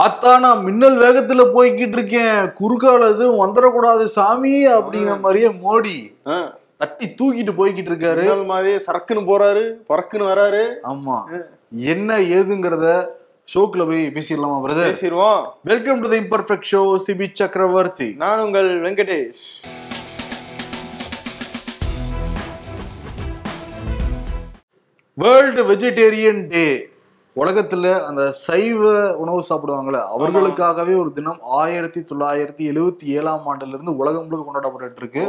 ஆத்தா நான் மின்னல் வேகத்துல போய்கிட்டு இருக்கேன். குறுக்கால எதுவும் வந்துடக்கூடாது சாமி அப்படிங்கிற மாதிரியே மோடி தட்டி தூக்கிட்டு போய்கிட்டு இருக்காரு. முதல் மாதிரி சரக்குன்னு போறாரு பறக்குன்னு வராரு. ஆமா. என்ன ஏதுங்கிறத ஷோக்குள்ள போய் பேசிடலாமா பிரதர் பேசிடுவோம். Welcome to the imperfect show Sibi Chakravarthy நான் உங்கள் வெங்கடேஷ். வேர்ல்டு வெஜிடேரியன் டே உலகத்துல அந்த சைவ உணவு சாப்பிடுவாங்கல்ல அவர்களுக்காகவே ஒரு தினம் ஆயிரத்தி தொள்ளாயிரத்தி எழுவத்தி ஏழாம் ஆண்டுல இருந்து உலகம் முழுக்க கொண்டாடப்பட்டு இருக்கு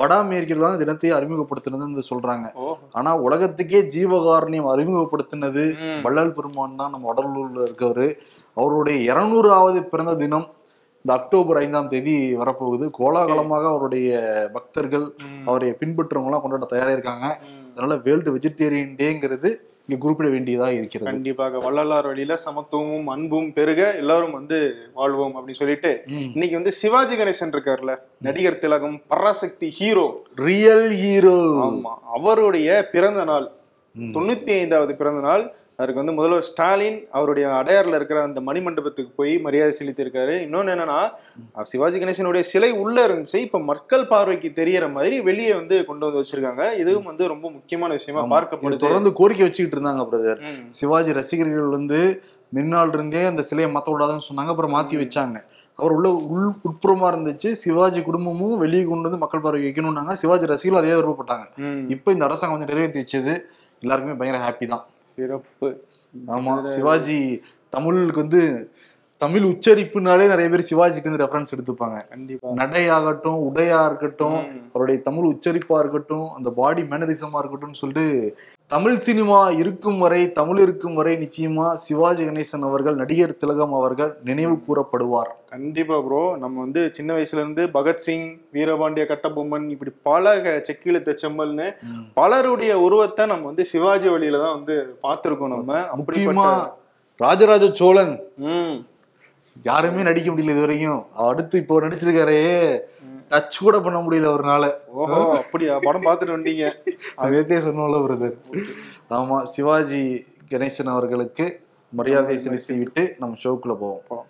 வட அமெரிக்கில் தான் தினத்தை அறிமுகப்படுத்தினதுன்னு சொல்றாங்க. ஆனா உலகத்துக்கே ஜீவகாரணியம் அறிமுகப்படுத்தினது. வள்ளல் பெருமான் தான் நம்ம வடலூர்ல இருக்கவரு. அவருடைய இருநூறாவது பிறந்த தினம் இந்த அக்டோபர் ஐந்தாம் தேதி வரப்போகுது. கோலாகலமாக அவருடைய பக்தர்கள். அவரை பின்பற்றவங்க எல்லாம் கொண்டாட தயாரா இருக்காங்க. அதனால வேர்ல்டு வெஜிடேரியன் டேங்கிறது இங்க குறிப்பிட வேண்டியதா இருக்கிறது. கண்டிப்பாக. வள்ளலார் வழியில சமத்துவமும் அன்பும் பெருக எல்லாரும் வந்து வாழ்வோம் அப்படின்னு சொல்லிட்டு. இன்னைக்கு வந்து சிவாஜி கணேசன் இருக்காருல்ல நடிகர் திலகம் பராசக்தி ஹீரோ. ரியல் ஹீரோ ஆமா. அவருடைய பிறந்த நாள். தொண்ணூத்தி ஐந்தாவது பிறந்த நாள் அதுக்கு வந்து முதல்வர் ஸ்டாலின் அவருடைய அடையாறுல இருக்கிற அந்த மணிமண்டபத்துக்கு போய் மரியாதை செலுத்தியிருக்காரு. இன்னொன்னு என்னன்னா சிவாஜி கணேசனுடைய சிலை உள்ள இருந்துச்சு. இப்ப மக்கள் பார்வைக்கு தெரியற மாதிரி வெளியே வந்து கொண்டு வந்து வச்சிருக்காங்க. இதுவும் வந்து ரொம்ப முக்கியமான விஷயமா பார்க்கப்படுது தொடர்ந்து கோரிக்கை வச்சுக்கிட்டு இருந்தாங்க பிரதர். சிவாஜி ரசிகர்கள் வந்து முன்னாள் இருந்தே அந்த சிலையை மாத்த விடாதுன்னு சொன்னாங்க. அப்புறம் மாத்தி வச்சாங்க. அவர் உள்ள உள் உட்புறமா இருந்துச்சு. சிவாஜி குடும்பமும் வெளியே கொண்டு வந்து மக்கள் பார்வை வைக்கணும்னாங்க. சிவாஜி ரசிகர்கள் அதே விருப்பப்பட்டாங்க. இப்போ இந்த அரசாங்கம் கொஞ்சம் நிறைவேற்றி வச்சது. எல்லாருக்குமே பயங்கர ஹாப்பி தான். சிறப்பு. ஆமா சிவாஜி தமிழுக்கு வந்து தமிழ் உச்சரிப்புனாலே நிறைய பேர் சிவாஜிக்கு வந்து ரெஃபரன்ஸ் எடுத்துப்பாங்க. கண்டிப்பா. நடையாகட்டும் உடையா இருக்கட்டும். அவருடைய தமிழ் உச்சரிப்பா இருக்கட்டும் அந்த பாடி மேனரிசமா இருக்கட்டும்னு சொல்லிட்டு தமிழ் சினிமா இருக்கும் வரை தமிழ் இருக்கும் வரை நிச்சயமா சிவாஜி கணேசன் அவர்கள் நடிகர் திலகம் அவர்கள் நினைவு கூறப்படுவார். கண்டிப்பா ப்ரோ நம்ம வந்து சின்ன வயசுல இருந்து பகத்சிங் வீரபாண்டிய கட்டபொம்மன் இப்படி பல செக்கிழுத்த செம்மல்னு பலருடைய உருவத்தை நம்ம வந்து சிவாஜி வழியில தான் வந்து பார்த்திருக்கோம் நம்ம. முக்கியமா ராஜராஜ சோழன் யாருமே நடிக்க முடியல இது வரைக்கும் அடுத்து இப்போ நடிச்சிருக்காரே. டச் கூட பண்ண முடியல அவர்னால. ஓஹோ அப்படியா? படம் பார்த்துட்டு வந்தீங்க. அதே சொன்னோம்ல பிரதர் ஆமா சிவாஜி கணேசன் அவர்களுக்கு மரியாதை செலுத்தி விட்டு நம்ம ஷோக்குள்ள போவோம்.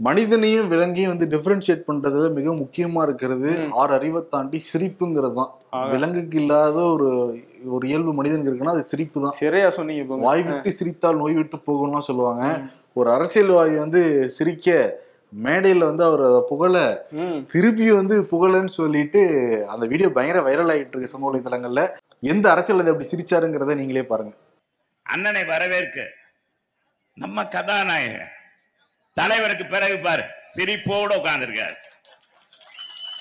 மனிதனையும் விலங்கையும் வந்து டிஃபரன்ஷியேட் பண்றதுல மிக முக்கியமா இருக்கிறது ஆறு அறிவை தாண்டி சிரிப்புங்கிறது தான். விலங்குக்கு இல்லாத ஒரு ஒரு இயல்பு மனிதனுக்கு இருக்குன்னா அது சிரிப்பு தான். சரியா சொன்னீங்க வாய் விட்டு சிரித்தால் நோய் விட்டு போகும்லாம் சொல்லுவாங்க. ஒரு அரசியல்வாதி வந்து சிரிக்க மேடையில வந்து அவர் அதை புகழ திருப்பி வந்து புகழன்னு சொல்லிட்டு அந்த வீடியோ பயங்கர வைரல் ஆகிட்டு இருக்கு சமூக வலைதளங்கள்ல எந்த அரசியல்வாதி அப்படி சிரிச்சாருங்கிறத நீங்களே பாருங்க. அண்ணனை வரவேற்க. நம்ம கதாநாயகன். தலைவருக்கு பிறகு பாரு சிரிப்போட உட்கார்ந்துருக்காரு.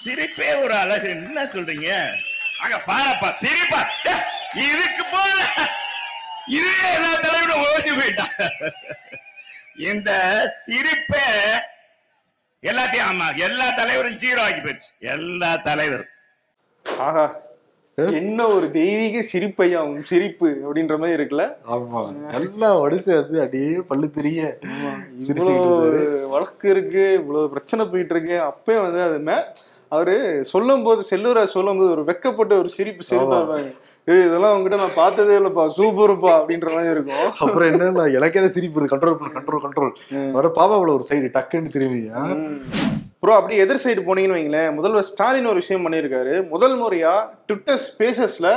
சிரிப்பே ஒரு அழகு. என்ன சொல்றீங்க? அங்க பாருப்பா சிரிப்பா. இதுக்கு போல. இதுவே எல்லா தலைவரும் ஓடி போயிட்டான் இந்த சிரிப்பே எல்லாத்தையும் ஆமா எல்லா தலைவரும் ஜீரோ ஆக்கி போயிடுச்சு. எல்லா தலைவரும். ஆஹா என்ன ஒரு தெய்வீக சிரிப்பையா உன் சிரிப்பு அப்படின்ற மாதிரி இருக்குல்ல? ஆமா நல்லா வடிசை வந்து அப்படியே பல்லு தெரிய வழக்கு இருக்கு இவ்வளவு பிரச்சனை போயிட்டு இருக்கு. அப்பயே வந்து அது மே அவரு சொல்லும் போது செல்லூராஜ் சொல்லும் போது ஒரு வெக்கப்பட்ட ஒரு சிரிப்பு சிரிப்பாங்க ஏய் இதெல்லாம் உங்ககிட்ட நான் பார்த்ததே இல்லப்பா சூப்பர்ப்பா அப்படின்ற மாதிரி இருக்கும். அப்புறம் என்ன எனக்கே தான் சிரிப்பு கண்ட்ரோல் பண்ண கண்ட்ரோல் கண்ட்ரோல் வர பாப்பாவுல ஒரு சைடு டக்குன்னு திரும்பி ஆ? ப்ரோ அப்படி எதிர் சைடு போனீங்கன்னு வைங்களேன். முதல்வர் ஸ்டாலின் ஒரு விஷயம் பண்ணியிருக்காரு. முதல் முறையா ட்விட்டர் ஸ்பேசஸ்ல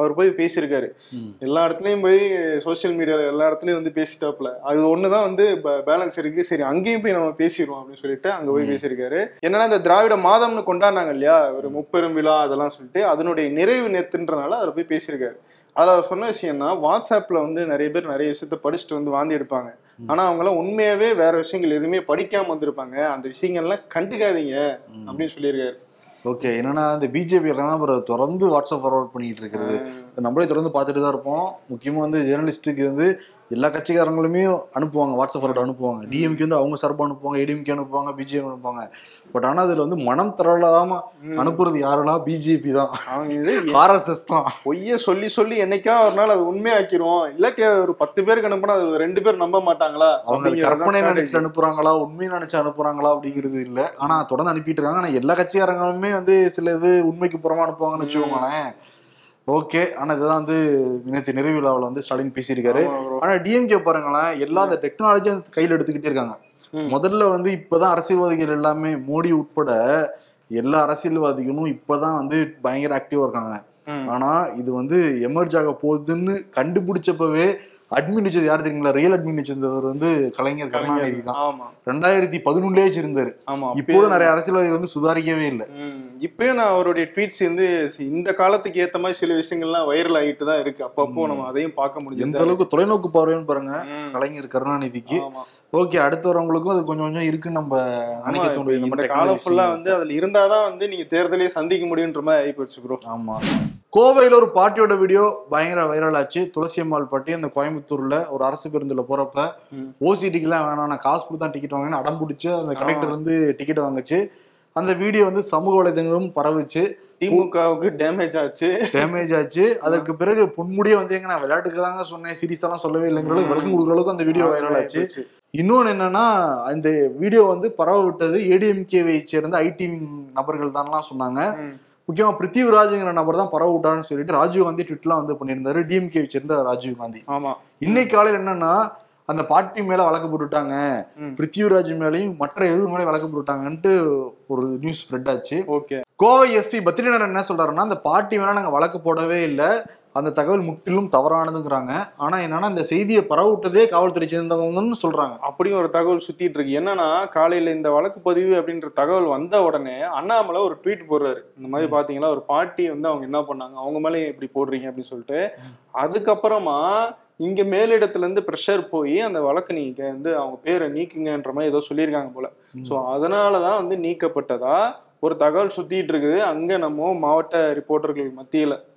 அவர் போய் பேசியிருக்காரு. எல்லா இடத்துலயும் போய் சோஷியல் மீடியால எல்லா இடத்துலயும் வந்து பேசிட்டாப்ல அது ஒண்ணுதான் வந்து பேலன்ஸ் இருக்கு. சரி அங்கேயும் போய் நம்ம பேசிடுவோம் அப்படின்னு சொல்லிட்டு அங்க போய் பேசியிருக்காரு. என்னன்னா இந்த திராவிட மாதம்னு கொண்டாடினாங்க இல்லையா? ஒரு முப்பெரும் விழா அதெல்லாம் சொல்லிட்டு அதனுடைய நிறைவு நேத்துன்றனால அவர் போய் பேசியிருக்காரு. அதுல அவர் சொன்ன விஷயம்னா வாட்ஸ்அப்ல வந்து நிறைய பேர் நிறைய விஷயத்த படிச்சுட்டு வந்து வாந்தி எடுப்பாங்க. ஆனா அவங்களாம் உண்மையாவே வேற விஷயங்கள் எதுவுமே படிக்காம வந்திருப்பாங்க. அந்த விஷயங்கள்லாம் கண்டுக்காதீங்க அப்படின்னு சொல்லியிருக்காரு. ஓகே என்னன்னா இந்த பிஜேபி எல்லாம் அப்புறம் தொடர்ந்து வாட்ஸ்அப் ஃபார்வர்ட் பண்ணிட்டு இருக்கிறது. நம்மளே தொடர்ந்து பார்த்துட்டு தான் இருப்போம். முக்கியமா வந்து ஜேர்னலிஸ்ட்டுக்கு வந்து எல்லா கட்சிக்காரங்களுமே அனுப்புவாங்க. வாட்ஸ்அப் ஃபார்வர்ட் அனுப்புவாங்க. டிஎம்கே வந்து அவங்க சார்பாக அனுப்புவாங்க. ஏடிஎம்கே அனுப்புவாங்க. பிஜேபி அனுப்புவாங்க. பட் ஆனா அதுல வந்து மனம் தரலாம அனுப்புறது யாருன்னா பிஜேபி தான். ஆர்எஸ்எஸ் தான். பொய்ய சொல்லி சொல்லி என்னைக்கா ஒரு நாள் அது உண்மையாக்கிரும் இல்லாட்டி ஒரு பத்து பேருக்கு அனுப்புனா அது ரெண்டு பேர் நம்ப மாட்டாங்களா? அவங்க கற்பனை. நினைச்சு அனுப்புறாங்களா? உண்மையை நினைச்சு அனுப்புறாங்களா? அப்படிங்கிறது இல்ல. ஆனா தொடர்ந்து அனுப்பிட்டு இருக்காங்க. ஆனா எல்லா கட்சிக்காரங்களுமே வந்து சில இது உண்மைக்கு புறமா அனுப்புவாங்கன்னு வச்சுக்கோங்களேன். ஓகே ஆனா இதுதான் வந்து நேற்று நிறைவு விழாவில் வந்து ஸ்டாலின் பேசியிருக்காரு. ஆனா டிஎம்கே பாருங்களேன் எல்லா அந்த டெக்னாலஜியும் கையில் எடுத்துக்கிட்டே இருக்காங்க. முதல்ல வந்து இப்பதான் அரசியல்வாதிகள் எல்லாமே மோடி உட்பட எல்லா அரசியல்வாதிகளும் இப்பதான் வந்து பயங்கர ஆக்டிவா இருக்காங்க. ஆனா இது வந்து எமர்ஜ் ஆக போகுதுன்னு கண்டுபிடிச்சப்பவே அட்மின் வச்சது யார் தெரியுங்களா? ரியல் அட்மின் வச்சிருந்தவர் வந்து கலைஞர் கருணாநிதி தான். ரெண்டாயிரத்தி பதினொன்னுலயே வச்சிருந்தாரு. ஆமா இப்போ நிறைய அரசியல்வாதிகள் வந்து சுதாரிக்கவே இல்லை. இப்பயும் நான் அவருடைய ட்வீட்ஸ் வந்து இந்த காலத்துக்கு ஏத்த மாதிரி சில விஷயங்கள்லாம் வைரல் ஆகிட்டு தான் இருக்கு. அப்பப்போ நம்ம அதையும் பார்க்க எந்த முடியுது அளவுக்கு தொலைநோக்கு பார்வைன்னு பாருங்க. கலைஞர் கருணாநிதிக்கு. ஓகே அடுத்து வரவங்களுக்கும் அது கொஞ்சம் கொஞ்சம் இருக்குன்னு நம்ம நினைக்க தோணுது. நம்ம காலம் ஃபுல்லா வந்து அதுல இருந்தாதான் வந்து நீங்க தேர்தலே சந்திக்க முடியுன்ற மாதிரி ஆகி போச்சு ப்ரோ ஆமா. கோவையில ஒரு பாட்டியோட வீடியோ பயங்கர வைரல் ஆச்சு. துளசி அம்மாள் பாட்டி அந்த கோயம்புத்தூர்ல ஒரு அரசு பேருந்துல போறப்ப ம். ஓசி எல்லாம் வேணாம் நான் காசு கொடுத்து டிக்கெட் வாங்கினேன் அடம் பிடிச்சு அந்த கலெக்டர் வந்து டிக்கெட் வாங்குச்சு. அந்த வீடியோ வந்து சமூக வலைதளங்களும் பரவுச்சு. திமுகவுக்கு டேமேஜ் ஆச்சு. டேமேஜ் ஆச்சு. அதற்கு பிறகு பொன்முடியே வந்து எங்க நான் விளையாட்டுக்கு தாங்க சொன்னேன். சீரியஸா எல்லாம் சொல்லவே இல்லைங்கிற அளவுக்கு விளக்கம் கொடுக்குற அளவுக்கு அந்த வீடியோ வைரல் ஆச்சு. இன்னொன்னு என்னன்னா அந்த வீடியோ வந்து பரவ விட்டது ஏடிஎம்கேவை சேர்ந்த ஐடி நபர்கள் தான்லாம் சொன்னாங்க. முக்கியமா பிருத்திவிராஜுங்கிற நபர் தான் பரவ விட்டாருன்னு சொல்லிட்டு ராஜீவ் காந்தி ட்விட்லாம் வந்து பண்ணியிருந்தாரு. டிஎம்கே சேர்ந்த ராஜீவ் காந்தி. ஆமா. இன்னைக்கு காலையில் என்னன்னா அந்த பாட்டி மேல வழக்கு போட்டுட்டாங்க. பிருத்திவிராஜ் மேலயும் மற்ற எது மேலே வழக்கு போட்டுட்டாங்கன்ட்டு ஒரு நியூஸ் ஸ்ப்ரெட் ஆச்சு. ஓகே. கோவை எஸ்பி பத்ரிநாதன் என்ன சொல்றாருன்னா அந்த பாட்டி மேல நாங்க வழக்கு போடவே இல்லை. அந்த தகவல் முற்றிலும் தவறானதுங்கிறாங்க. ஆனா என்னன்னா இந்த செய்தியை பரவிட்டதே காவல்துறை சேர்ந்தவங்கன்னு சொல்றாங்க. அப்படியும் ஒரு தகவல் சுத்திட்டு இருக்கு. என்னன்னா காலையில இந்த வழக்கு பதிவு அப்படின்ற தகவல் வந்த உடனே அண்ணாமலை ஒரு ட்வீட் போடுறாரு. இந்த மாதிரி பாத்தீங்களா? ஒரு பாட்டி வந்து அவங்க என்ன பண்ணாங்க? அவங்க மேலே இப்படி போடுறீங்க அப்படின்னு சொல்லிட்டு. அதுக்கப்புறமா இங்க மேலிடத்துல இருந்து ப்ரெஷர் போய் அந்த வழக்கு நீங்க வந்து அவங்க பேரை நீக்குங்கன்ற மாதிரி ஏதோ சொல்லியிருக்காங்க போல. சோ அதனாலதான் வந்து நீக்கப்பட்டதா ஒரு தகவல் சுத்திட்டு இருக்குது. அங்க நம்ம மாவட்ட ரிப்போர்ட்டர்கள் மத்தியில.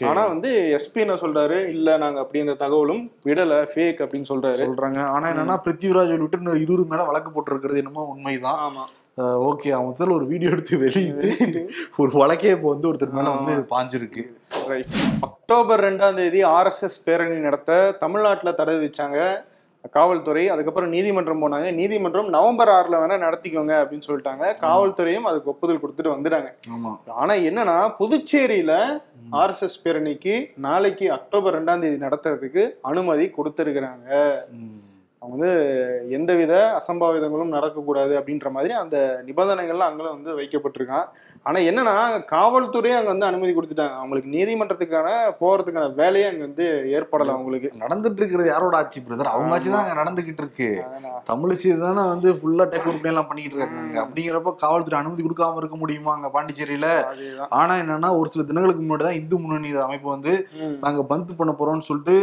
ஆனா வந்து எஸ்பி என்ன சொல்றாரு? இல்ல நாங்க அப்படி இந்த தகவலும் விடல ஃபேக் அப்படின்னு சொல்றாரு. சொல்றாங்க. ஆனா என்னன்னா பிருத்திவிராஜ் விட்டு இன்னும் இருபது மேல வழக்கு போட்டிருக்கிறது என்னமோ உண்மைதான். ஆமா. ஓகே. அவன் முதல்ல ஒரு வீடியோ எடுத்து வெளியிட்டு ஒரு வழக்கே இப்போ வந்து ஒருத்தர் மேல வந்து பாஞ்சிருக்கு. ரைட் அக்டோபர் ரெண்டாம் தேதி ஆர்எஸ்எஸ் பேரணி நடத்த தமிழ்நாட்டுல தடை விதிச்சாங்க. காவல்துறை அதுக்கப்புறம் நீதிமன்றம் போனாங்க. நீதிமன்றம் நவம்பர் ஆறுல வேணா நடத்திக்கோங்க அப்படின்னு சொல்லிட்டாங்க. காவல்துறையும் அதுக்கு ஒப்புதல் கொடுத்துட்டு வந்துட்டாங்க. ஆமா. ஆனா என்னன்னா புதுச்சேரியில ஆர்எஸ்எஸ் பேரணிக்கு நாளைக்கு அக்டோபர் ரெண்டாம் தேதி நடத்துறதுக்கு அனுமதி கொடுத்திருக்கிறாங்க. அவங்க வந்து எந்தவித அசம்பாவிதங்களும் நடக்கக்கூடாது அப்படின்ற மாதிரி அந்த நிபந்தனைகள்லாம் அங்கெல்லாம் வந்து வைக்கப்பட்டிருக்கான் ஆனா என்னன்னா காவல்துறையே அங்க வந்து அனுமதி கொடுத்துட்டாங்க. அவங்களுக்கு நீதிமன்றத்துக்கான போறதுக்கான வேலையே அங்க வந்து ஏற்படல அவங்களுக்கு. நடந்துட்டு இருக்கிறது யாரோட ஆட்சி பிரதர் அவங்க ஆட்சி தான் அங்க நடந்துகிட்டு இருக்கு தமிழிசை தானே வந்து ஃபுல்லா டேக் ஓவர் எல்லாம் பண்ணிக்கிட்டு இருக்காங்க. அப்படிங்கிறப்ப காவல்துறை அனுமதி கொடுக்காம இருக்க முடியுமா அங்க பாண்டிச்சேரியில? அதேதான். ஆனா என்னன்னா ஒரு சில தினங்களுக்கு முன்னாடி தான் இந்து முன்னணி அமைப்பு வந்து ம். நாங்க பந்த் பண்ண போறோம்னு சொல்லிட்டு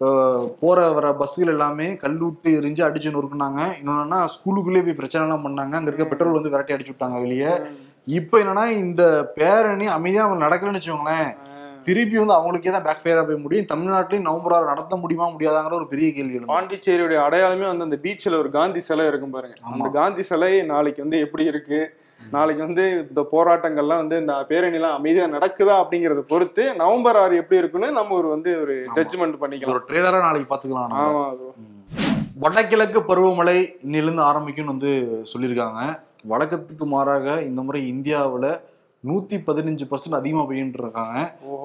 போற வர பஸ்ஸுகள் எல்லாமே கல்லூட்டு எரிஞ்சு அடிச்சு நொறுக்குனாங்க. இன்னொன்னா ஸ்கூலுக்குள்ளே போய் பிரச்சனை எல்லாம் பண்ணாங்க. அங்க இருக்க பெட்ரோல் வந்து விரட்டி அடிச்சு விட்டாங்க வெளியே. இப்போ என்னன்னா இந்த பேரணி அமைதியா நம்ம நடக்கலன்னு வச்சுக்கோங்களேன் திருப்பி வந்து அவங்களுக்கே தான் பேக் ஃபயரா போய் முடியும். தமிழ்நாட்டிலையும் நவம்பர் ஆறு நடத்த முடியுமா முடியாதாங்கிற ஒரு பெரிய கேள்வி பாண்டிச்சேரியுடைய அடையாளமே வந்து அந்த பீச்சில் ஒரு காந்தி சிலை இருக்கும் பாருங்க. அந்த. காந்தி சிலை நாளைக்கு வந்து எப்படி இருக்கு? நாளைக்கு வந்து இந்த போராட்டங்கள்லாம் வந்து இந்த பேரணிலாம் அமைதியா நடக்குதா அப்படிங்கறத பொறுத்து நவம்பர் ஆறு எப்படி இருக்குன்னு நம்ம ஒரு வந்து ஒரு ஜட்ஜ்மெண்ட் பண்ணிக்கலாம் ஒரு ட்ரெய்லரா நாளைக்கு பாத்துக்கலாம் நம்ம. ஆமா. வடகிழக்கு பருவமழை இன்னிலிருந்து ஆரம்பிக்கும்னு வந்து சொல்லியிருக்காங்க வழக்கத்துக்கு மாறாக இந்த முறை இந்தியாவுல நூத்தி பதினஞ்சு பர்சன்ட் அதிகமா பெய்யின்னு இருக்காங்க.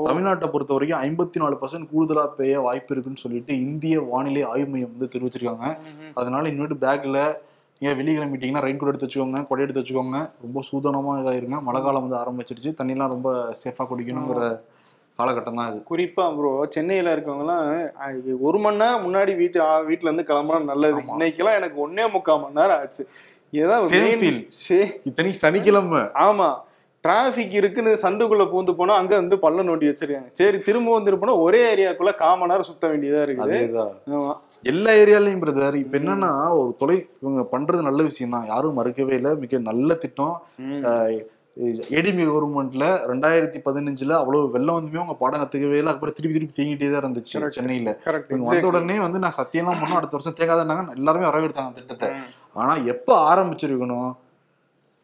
தமிழ்நாட்டை பொறுத்த வரைக்கும் ஐம்பத்தி நாலு பர்சன்ட் கூடுதலா பெய்ய வாய்ப்பு இருக்குன்னு சொல்லிட்டு இந்திய வானிலை ஆய்வு மையம் வந்து தெரிவிச்சிருக்காங்க. அதனால இனிமேட்டு பேக்ல ஏன் வெளியே கிளம்பிட்டீங்கன்னா ரெயின் கோட் எடுத்து வச்சுக்கோங்க கொடை எடுத்து வச்சுக்கோங்க. ரொம்ப சூதனமா இதாயிருங்க. மழை காலம் வந்து ஆரம்பிச்சிருச்சு. தண்ணிலாம் ரொம்ப சேஃபா குடிக்கணுங்கிற காலகட்டம் தான் இது குறிப்பா ப்ரோ சென்னையில இருக்கவங்கலாம் ஒரு மணி நேரம் முன்னாடி வீட்டு ஆ, வீட்டுல இருந்து கிளம்புனா நல்லது. இன்னைக்கெல்லாம் எனக்கு ஒன்னே முக்கால் மணி நேரம் ஆச்சு. ஏதாவது சனிக்கிழமை. ஆமா. டிராபிக் இருக்குன்னு சந்துக்குள்ள பூந்து போனா அங்க வந்து பள்ளம் நோண்டி வச்சிருக்காங்க. சரி திரும்ப வந்து போனா ஒரே ஏரியாக்குள்ள நேரம் சுத்த வேண்டியதா இருக்குது. எல்லா ஏரியாலையும் பிரதர் இப்ப என்னன்னா ஒரு தொலை இவங்க பண்றது நல்ல விஷயம் தான். யாரும் மறுக்கவே இல்லை. மிக நல்ல திட்டம். ஏடிபி கவர்மெண்ட்ல ரெண்டாயிரத்தி பதினஞ்சுல அவ்வளவு வெள்ளம் வந்துமே அவங்க பாடம் கத்துக்கவே இல்லை. அதுக்கப்புறம் திருப்பி திருப்பி தேங்கிட்டே தான் இருந்துச்சு. சென்னையில. வந்த உடனே வந்து நான் சத்தியம்லாம் பண்ணோம். அடுத்த வருஷம் தேங்காதாங்க எல்லாருமே வரவேற்றாங்க திட்டத்தை. ஆனா எப்ப ஆரம்பிச்சிருக்கணும்?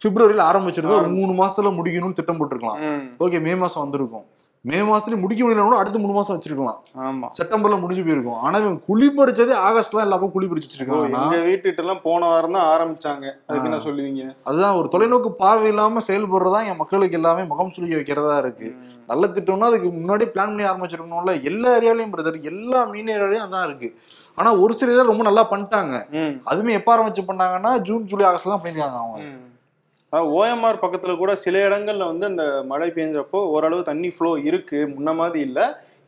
பிப்ரவரியில ஆரம்பிச்சிருந்தா ஒரு மூணு மாசத்துல முடிக்கணும்னு திட்டம் போட்டிருக்கலாம். ஓகே மே மாசம் வந்திருக்கும். மே மாசத்துலயும் முடிக்க முடியலன்னா அடுத்த மூணு மாசம் வச்சிருக்கலாம். ஆமா. செப்டம்பர்ல முடிஞ்சு போயிருக்கும். ஆனா இவன் குழி பறிச்சதே ஆகஸ்ட்ல எல்லா பக்கம் குழி வச்சிருக்காங்க எங்க வீட்டுகிட்ட எல்லாம் போன வாரம் தான் ஆரம்பிச்சாங்க. அதுக்கு என்ன சொல்லுவீங்க? அதுதான் ஒரு தொலைநோக்கு பார்வை இல்லாம செயல்படுறதா என் மக்களுக்கு எல்லாமே முகம் சுளிக்க வைக்கிறதா இருக்கு. நல்ல திட்டம்னா அதுக்கு முன்னாடி பிளான் பண்ணி ஆரம்பிச்சிருக்கணும்ல. எல்லா ஏரியாலையும் பிரதர் எல்லா மீன் ஏரியாலையும் அதான் இருக்கு. ஆனா ஒரு சில ரொம்ப நல்லா பண்ணிட்டாங்க. அதுவுமே எப்ப ஆரம்பிச்சு பண்ணாங்கன்னா ஜூன் ஜூலை ஆகஸ்ட்ல தான் பண்ணிருக்காங்க அவங்க. ஓஎம்ஆர் பக்கத்துல கூட சில இடங்கள்ல வந்து அந்த மழை பெஞ்சப்போ ஓரளவு தண்ணி ஃப்ளோ இருக்கு. முன்ன மாதிரி இல்ல.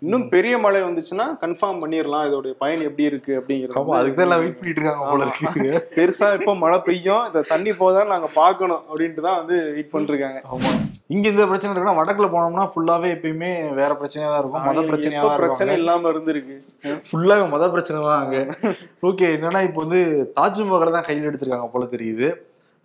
இன்னும் பெரிய மழை வந்துச்சுன்னா கன்ஃபார்ம் பண்ணிடலாம் இதோடைய பயன் எப்படி இருக்கு அப்படிங்கிறது அதுக்கு தான் வெயிட் பண்ணிட்டு இருக்காங்க போல இருக்கு. பெருசா இப்போ மழை பெய்யும். இந்த தண்ணி போதான் நாங்க பார்க்கணும் அப்படின்ட்டு தான் வந்து வெயிட் பண்ணிருக்காங்க ஆமா. இங்க இந்த பிரச்சனை இருக்குன்னா வடக்குல போனோம்னா ஃபுல்லாவே எப்பயுமே வேற பிரச்சனையா தான் இருக்கும். மத பிரச்சனையா தான் பிரச்சனை இல்லாம இருந்திருக்கு. ஃபுல்லாவே மத பிரச்சனை தான் அங்க. ஓகே என்னன்னா இப்போ வந்து தாஜ்மஹால் தான் கையில் எடுத்திருக்காங்க போல தெரியுது.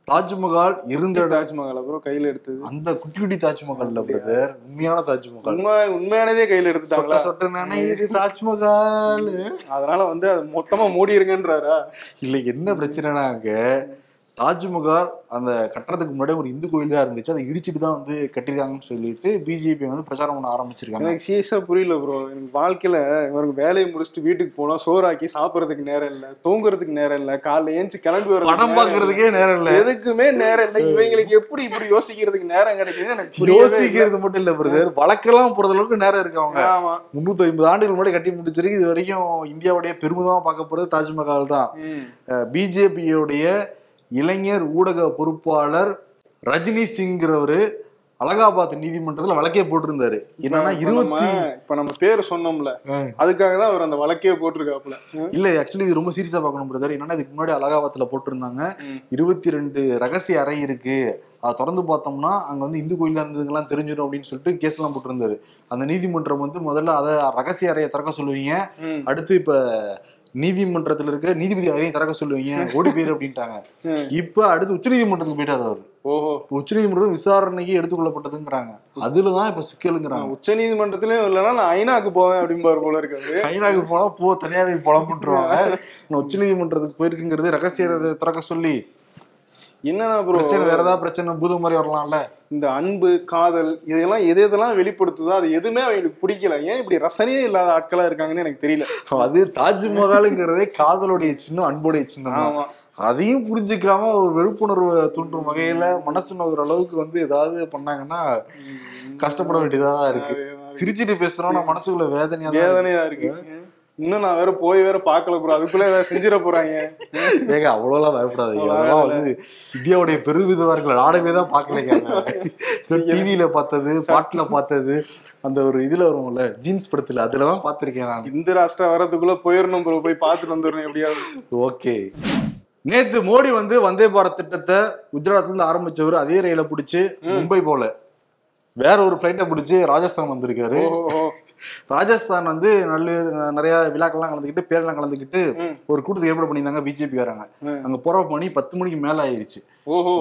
தாஜ்மஹால் இருந்த தாஜ்மஹால் அப்புறம் கையில எடுத்தது. அந்த குட்டி குட்டி தாஜ்மஹால்ல பிரதர் உண்மையான தாஜ்மஹால். உண்மை உண்மையானதே கையில எடுத்துட்டாங்களா? சொட்ட நினைது தாஜ்மஹால். அதனால வந்து அது மொத்தமா மூடிருங்கன்றாரா? இல்ல என்ன பிரச்சனைனா அங்க? தாஜ்மஹால் அந்த கட்டுறதுக்கு முன்னாடி ஒரு இந்து கோயில் தான் இருந்துச்சு. அதை இடிச்சிட்டு தான் வந்து கட்டிருக்காங்கன்னு சொல்லிட்டு பிஜேபி வந்து பிரச்சாரம் பண்ண ஆரம்பிச்சிருக்காங்க. எனக்கு சீரியஸா புரியல ப்ரோ எனக்கு வாழ்க்கையில இவருக்கு வேலையை முடிச்சுட்டு வீட்டுக்கு போனா சோறாக்கி சாப்பிடறதுக்கு நேரம் இல்ல தூங்குறதுக்கு நேரம் இல்ல காலைல ஏஞ்சி கிளம்பி படம் வர்றதுக்கு பாக்குறதுக்கே நேரம் இல்ல. எதுக்குமே நேரம் இல்ல. இவங்களுக்கு எப்படி இப்படி யோசிக்கிறதுக்கு நேரம் கிடைக்குதுன்னு எனக்கு. யோசிக்கிறது மட்டும் இல்ல பிரதர் வழக்கெல்லாம் போறது அளவுக்கு நேரம் இருக்கு அவங்க. ஆமா. முன்னூத்தி ஐம்பது ஆண்டுகள் முன்னாடி கட்டி முடிச்சிருக்கு. இது வரைக்கும் இந்தியாவுடைய பெருமிதமா பார்க்க போறது தாஜ்மஹால் தான். பிஜேபியோடைய இளைஞர் ஊடக பொறுப்பாளர் ரஜினி சிங்கிறவரு அலகாபாத் நீதிமன்றத்துல வழக்கே போட்டிருந்தாரு. என்னன்னா இருபத்தி இப்ப நம்ம பேர் சொன்னோம்ல அதுக்காக தான் அவர் அந்த வழக்கே போட்டிருக்காப்புல. இல்ல ஆக்சுவலி இது ரொம்ப சீரியஸா பார்க்கணும் பிரதர் என்னன்னா இதுக்கு முன்னாடி அலகாபாத்ல போட்டிருந்தாங்க. இருபத்தி ரெண்டு ரகசிய அறை இருக்கு. அதை திறந்து பார்த்தோம்னா அங்க வந்து இந்து கோயிலா இருந்ததுங்கெல்லாம் தெரிஞ்சிடும் அப்படின்னு சொல்லிட்டு கேஸ் எல்லாம் போட்டிருந்தாரு. அந்த நீதிமன்றம் வந்து முதல்ல அதை ரகசிய அறையை திறக்க சொல்லுவீங்க. அடுத்து இப்ப நீதிமன்றத்துல இருக்க நீதிபதி அறையை திறக்க சொல்லுவீங்க? ஓடி போயிரு அப்படின்ட்டாங்க. இப்ப அடுத்து உச்சநீதிமன்றத்துக்கு போயிட்டாரு அவர். ஓஹோ. உச்சநீதிமன்றம் விசாரணைக்கு எடுத்துக்கொள்ளப்பட்டதுங்கிறாங்க. அதுலதான் இப்ப சிக்கலுங்கிறாங்க. உச்ச நீதிமன்றத்திலயும் இல்லைன்னா நான் ஐநாக்கு போவேன் அப்படிம்பாரு போல இருக்காரு சைனாக்கு போனா போ தனியாவே புலம்புட்டுருவாங்க. உச்ச நீதிமன்றத்துக்கு போயிருக்குங்கிறது ரகசிய அறையை திறக்க சொல்லி என்னன்னா ப்ரோ பிரச்சனை வேற ஏதாவது பிரச்சனை பூதம் மாதிரி வரலாம்ல. இந்த அன்பு காதல் இதெல்லாம் எது எதெல்லாம் வெளிப்படுத்துதோ அது எதுவுமே அவங்களுக்கு பிடிக்கல. ஏன் இப்படி ரசனையே இல்லாத ஆட்களா இருக்காங்கன்னு எனக்கு தெரியல. அது தாஜ்மஹாலுங்கிறதே காதலுடைய சின்னம் அன்புடைய சின்னம். ஆமா. அதையும் புரிஞ்சுக்காம ஒரு வெறுப்புணர்வு தூண்டும் வகையில மனசு நோகிற அளவுக்கு வந்து ஏதாவது பண்ணாங்கன்னா கஷ்டப்பட வேண்டியதா இருக்கு. சிரிச்சிட்டு பேசுறோம் நான் மனசுக்குள்ள வேதனையா. வேதனையா இருக்கு. இன்னும் நான் வேற போய் வேற பாக்கல ப்ரோ அதுக்குள்ள ஏதாவது செஞ்சிட போறாங்க. ஏங்க அவ்வளோலாம் பயப்படாதீங்க. அதெல்லாம் வந்து இந்தியாவுடைய பெருமிதவர்கள் நாடகமே தான் பார்க்கலைங்க. டிவியில பார்த்தது பாட்டுல பார்த்தது அந்த ஒரு இதுல வரும்ல ஜீன்ஸ் படத்துல அதுலதான் பார்த்திருக்கேன் நான். இந்த ராஷ்டிரா வர்றதுக்குள்ள போயிடணும் ப்ரோ போய் பார்த்துட்டு வந்துடணும் எப்படியாவது. ஓகே. நேத்து மோடி வந்து வந்தே பாரத் திட்டத்தை குஜராத்ல இருந்து ஆரம்பிச்சவர் அதே ரயில பிடிச்சு மும்பை போல. வேற ஒரு ஃபிளைட்டை பிடிச்சு ராஜஸ்தான் வந்திருக்காரு. ராஜஸ்தான் வந்து நல்ல நிறைய விழாக்கள்லாம் கலந்துக்கிட்டு பேரெல்லாம் கலந்துக்கிட்டு. ஒரு கூட்டத்துக்கு ஏற்பாடு பண்ணியிருந்தாங்க பிஜேபி வராங்க. அங்க போற மணி பத்து மணிக்கு மேல ஆயிருச்சு.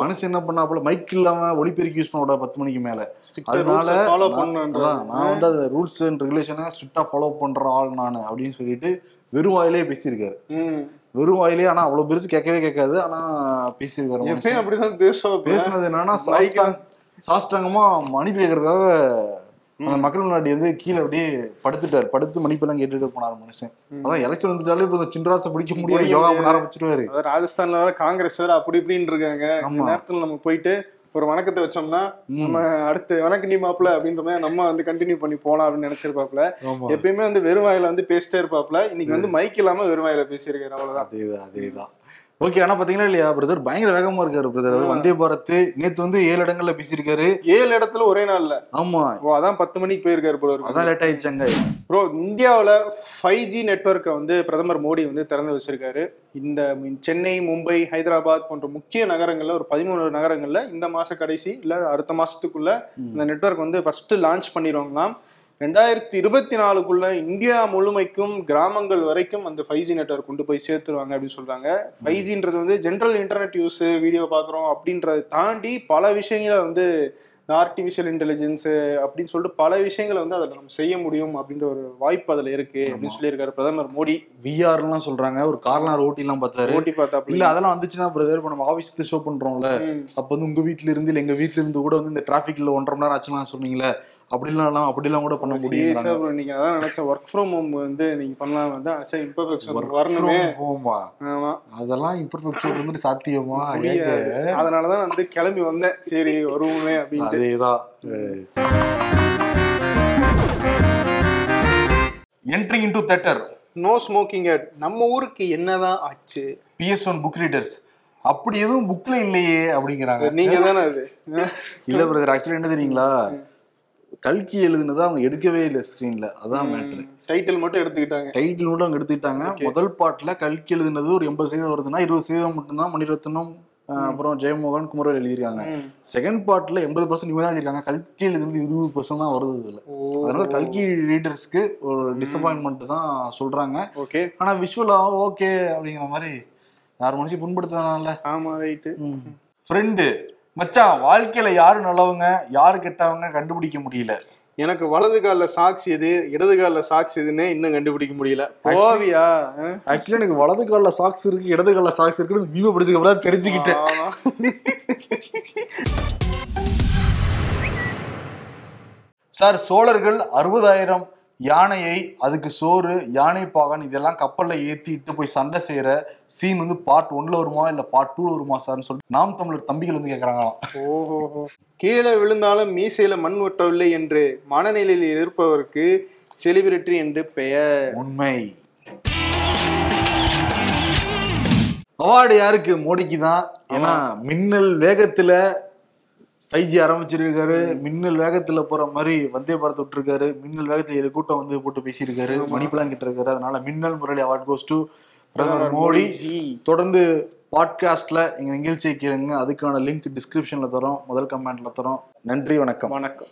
மனுஷன் என்ன பண்ணாப்புல மைக் இல்லாம ஒளிபெருக்கி யூஸ் பண்ண பத்து மணிக்கு மேல. அதனால நான் வந்து அந்த ரூல்ஸ் அண்ட் ரெகுலேஷனை ஸ்ட்ரிக்டா ஃபாலோ பண்ற ஆள் நான் அப்படின்னு சொல்லிட்டு வெறும் வாயிலே பேசியிருக்காரு. வெறும் வாயிலே ஆனா அவ்வளவு பெருசு கேட்கவே கேட்காது ஆனா பேசியிருக்காரு. அப்படிதான் பேசுனது என்னன்னா சாஷ்டாங்கமா மன்னிப்பு கேட்கறதுக்காக அந்த மக்கள் முன்னாடி வந்து கீழே அப்படியே படுத்துட்டாரு. படுத்து மன்னிப்பெல்லாம் கேட்டுட்டு போனாரு மனுஷன். அதான் எலெக்ஷன் வந்துட்டாலே இப்போ சின்ராசை பிடிக்க முடியாது. முடிய யோகா. பண்ண ஆரம்பிச்சிருவாரு. ராஜஸ்தான்ல வேற காங்கிரஸ் வேற அப்படி இப்படின்னு இருக்காங்க. நேரத்துல நம்ம போயிட்டு ஒரு வணக்கத்தை வச்சோம்னா நம்ம அடுத்து வணக்கம் நீ மாப்பிள அப்படின்ற மாதிரி நம்ம வந்து கண்டினியூ பண்ணி போலாம் அப்படின்னு நினைச்சிருப்பாப்ல எப்பயுமே வந்து வெறும் வாயில வந்து பேசிட்டே இருப்பாப்ல இன்னைக்கு வந்து மைக் இல்லாம வெறும் வாயில பேசியிருக்காரு. அவ்வளவுதான். அதேதான் அதேதான். ஓகே ஆனா பாத்தீங்கன்னா இல்லையா பிரதர் பயங்கர வேகமா இருக்காரு பிரதர் வந்தே பாரத் நேத்து வந்து ஏழு இடங்கள்ல பேசியிருக்காரு. ஏழு இடத்துல ஒரே நாள்ல. ஆமா. ஓ அதான் பத்து மணிக்கு போயிருக்காரு இருக்கு. அதான் லேட் ஆயிடுச்சாங்க ப்ரோ இந்தியாவில் ஃபைவ் ஜி நெட்ஒர்க்கை வந்து பிரதமர் மோடி வந்து திறந்து வச்சிருக்காரு. இந்த சென்னை மும்பை ஹைதராபாத் போன்ற முக்கிய நகரங்கள்ல ஒரு பதிமூணு நகரங்கள்ல இந்த மாச கடைசி இல்ல அடுத்த மாசத்துக்குள்ள இந்த நெட்வொர்க் வந்து ஃபர்ஸ்ட் லான்ச் பண்ணிடுவாங்களாம். ரெண்டாயிரத்தி இருபத்தி நாலுக்குள்ள இந்தியா முழுமைக்கும் கிராமங்கள் வரைக்கும் அந்த ஃபைவ் ஜி நெட்ஒர்க் கொண்டு போய் சேர்த்துருவாங்க அப்படின்னு சொல்றாங்க. ஃபைவ் ஜின்றது வந்து ஜென்ரல் இன்டர்நெட் யூஸ் வீடியோ பார்க்குறோம் அப்படின்றத தாண்டி பல விஷயங்களை வந்து இந்த ஆர்டிஃபிஷியல் இன்டெலிஜென்ஸ் அப்படின்னு சொல்லிட்டு பல விஷயங்களை வந்து அதில் நம்ம செய்ய முடியும் அப்படின்ற ஒரு வாய்ப்பு அதில் இருக்கு அப்படின்னு சொல்லியிருக்காரு பிரதமர் மோடி. விஆர்லாம் சொல்றாங்க. ஒரு கார்லாம் ஓட்டி எல்லாம் பார்த்தாரு. ஓட்டி பார்த்தா இல்ல அதெல்லாம் வந்துச்சுன்னா பிரதர் இப்போ நம்ம ஆபீஸ் ஷோ பண்றோம்ல. அப்ப வந்து உங்க வீட்ல இருந்து இல்ல எங்க வீட்ல இருந்து கூட வந்து இந்த டிராபிக்ல ஒன்றரை மணி நேரம் ஆச்சுலாம் சொன்னீங்களே அப்படிலாம் அப்படிலாம் கூட பண்ண முடியும் நீங்க அதான் நினைச்சேன் ஒர்க் ஃப்ரம் ஹோம் வந்து நீங்க பண்ணலாம். வந்து சரி இம்பர்ஃபெக்ஷன் வரணுமே. போமா ஆமா. அதெல்லாம் இம்பர்ஃபெக்ட் வந்துட்டு சாத்தியமா? அதனாலதான் வந்து கிளம்பி வந்தேன். சரி வருவோமே அப்படின்ட்டு. அதேதான். Entry into theatre no smoking at நம்ம ஊருக்கு என்னதான் ஆச்சு? பிஎஸ் ஒன் புக் ரீடர்ஸ் அப்படி எதுவும் புக்ல இல்லையே அப்படிங்கிறாங்க. நீங்க தானே அது. இல்ல பிரதர் ஆக்சுவலி என்ன தெரியுங்களா? கல்கி எழுதுனதை அவங்க எடுக்கவே இல்லை ஸ்கிரீன்ல அதான் மேட்ரு டைட்டில் மட்டும் எடுத்துக்கிட்டாங்க. டைட்டில் மட்டும் அவங்க எடுத்துக்கிட்டாங்க. முதல் பாட்டுல கல்கி எழுதுனது ஒரு எண்பது சதவீதம் வருதுன்னா இருபது சதவீதம் மட்டும்தான் மணிரத்னம் அப்புறம் ஜெயமோகன் குமரவேல் எழுதியிருக்காங்க. செகண்ட் பார்ட்ல எண்பது பர்சன்ட் இவங்க தான் எழுதியிருக்காங்க. கல்கி எழுதுனது இருபது பர்சன்ட் தான் வருது இதுல. அதனால கல்கி ரீடர்ஸ்க்கு ஒரு டிசப்பாயின்மெண்ட் தான் சொல்றாங்க. ஓகே ஆனா விஷுவலா ஓகே அப்படிங்கிற மாதிரி யார் மனுஷன் புண்படுத்தானால ஆமா ரைட்டு ஃப்ரெண்டு மச்சான் வாழ்க்கையில யாரு நல்லவங்க யாரு கெட்டவங்க கண்டுபிடிக்க முடியல எனக்கு வலது கால்ல சாக்ஸ் எது இடது கால்ல சாக்ஸ் எதுன்னு இன்னும் கண்டுபிடிக்க முடியல போவியா ஆ? ஆக்சுவலி எனக்கு வலது கால்ல சாக்ஸ் இருக்கு இடது கால்ல சாக்ஸ் இருக்குன்னு அப்புறம் தான் தெரிஞ்சுக்கிட்டேன். சார் சோழர்கள் அறுபதாயிரம் யானையை அதுக்கு சோறு யானை பாகன் இதெல்லாம் கப்பல்ல ஏத்திட்டு போய் சண்டை செய்யற சீன் வந்து பார்ட் ஒன்ல வருமா? இல்ல பார்ட் டூல வருமா சார்னு சொல்லிட்டு நாம் தமிழர் தம்பிகள் வந்து கேக்குறாங்களாம். ஓஹோஹோ கீழே விழுந்தாலும் மீசையில மண் ஒட்டவில்லை என்று மனநிலையில் இருப்பவருக்கு செலிபிரிட்டி என்று பெயர். உண்மை. அவார்டு யாருக்கு? மோடிக்கு தான். ஏன்னா மின்னல் வேகத்துல ஃபைவ் ஜி ஆரம்பிச்சிருக்காரு. மின்னல் வேகத்துல போற மாதிரி வந்தே பாரத் விட்டுருக்காரு. மின்னல் வேகத்துல ஏழு கூட்டம் வந்து போட்டு பேசியிருக்காரு. மணிப்பெல்லாம் கிட்ட இருக்காரு அதனால மின்னல் முரளி அவார்ட் கோஸ் டு பிரதமர் மோடி. தொடர்ந்து பாட்காஸ்ட்ல எங்க நிகழ்ச்சியை கேளுங்க. அதுக்கான லிங்க் டிஸ்கிரிப்ஷன்ல தரோம். முதல் கமெண்ட்ல தரோம். நன்றி வணக்கம். வணக்கம்.